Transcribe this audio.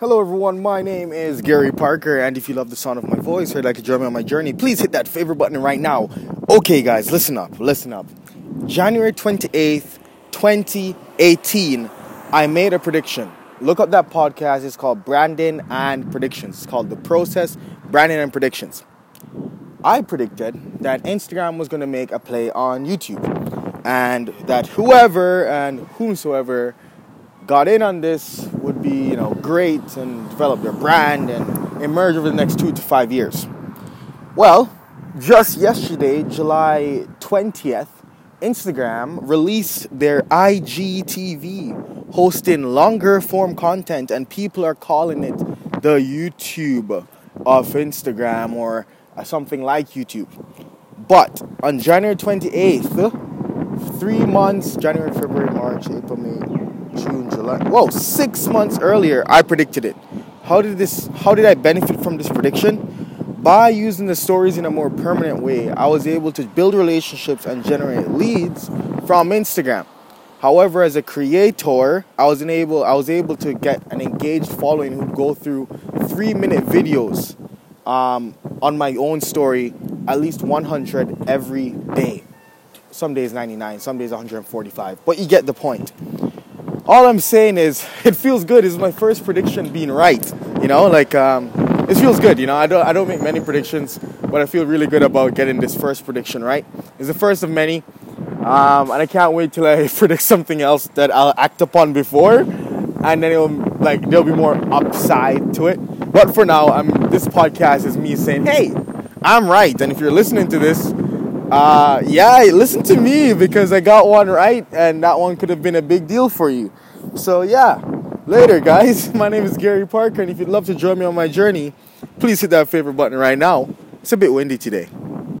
Hello, everyone. My name is Gary Parker, and if you love the sound of my voice or like to join me on my journey, please hit that favorite button right now. Okay, guys, listen up, listen up. January 28th, 2018, I made a prediction. Look up that podcast. It's called Branding and Predictions. It's called The Process Branding and Predictions. I predicted that Instagram was going to make a play on YouTube and that whoever and whomsoever got in on this would be, you know, great and develop their brand and emerge over the next two to five years. Well, just yesterday, July 20th, Instagram released their IGTV, hosting longer form content, and people are calling it the YouTube of Instagram or uh, something like YouTube. But on January 28th, three months January, February, March, April, May, June, July. Whoa, six months earlier, I predicted it. How did this? How did I benefit from this prediction? by using the stories in a more permanent way, I was able to build relationships and generate leads from Instagram. However, as a creator, I was able I was able to get an engaged following who'd go through three minute videos um, on my own story, at least 100 every day. Some days 99, some days 145, but you get the point. All I'm saying is, it feels good. It's my first prediction being right. You know, like um, it feels good. You know, I don't I don't make many predictions, but I feel really good about getting this first prediction right. It's the first of many, um, and I can't wait till I predict something else that I'll act upon before, and then it'll like there'll be more upside to it. But for now, I'm this podcast is me saying, hey, I'm right, and if you're listening to this. Uh, yeah, listen to me because I got one right, and that one could have been a big deal for you. So, yeah, Later, guys. My name is Gary Parker, and if you'd love to join me on my journey, please hit that favorite button right now. It's a bit windy today.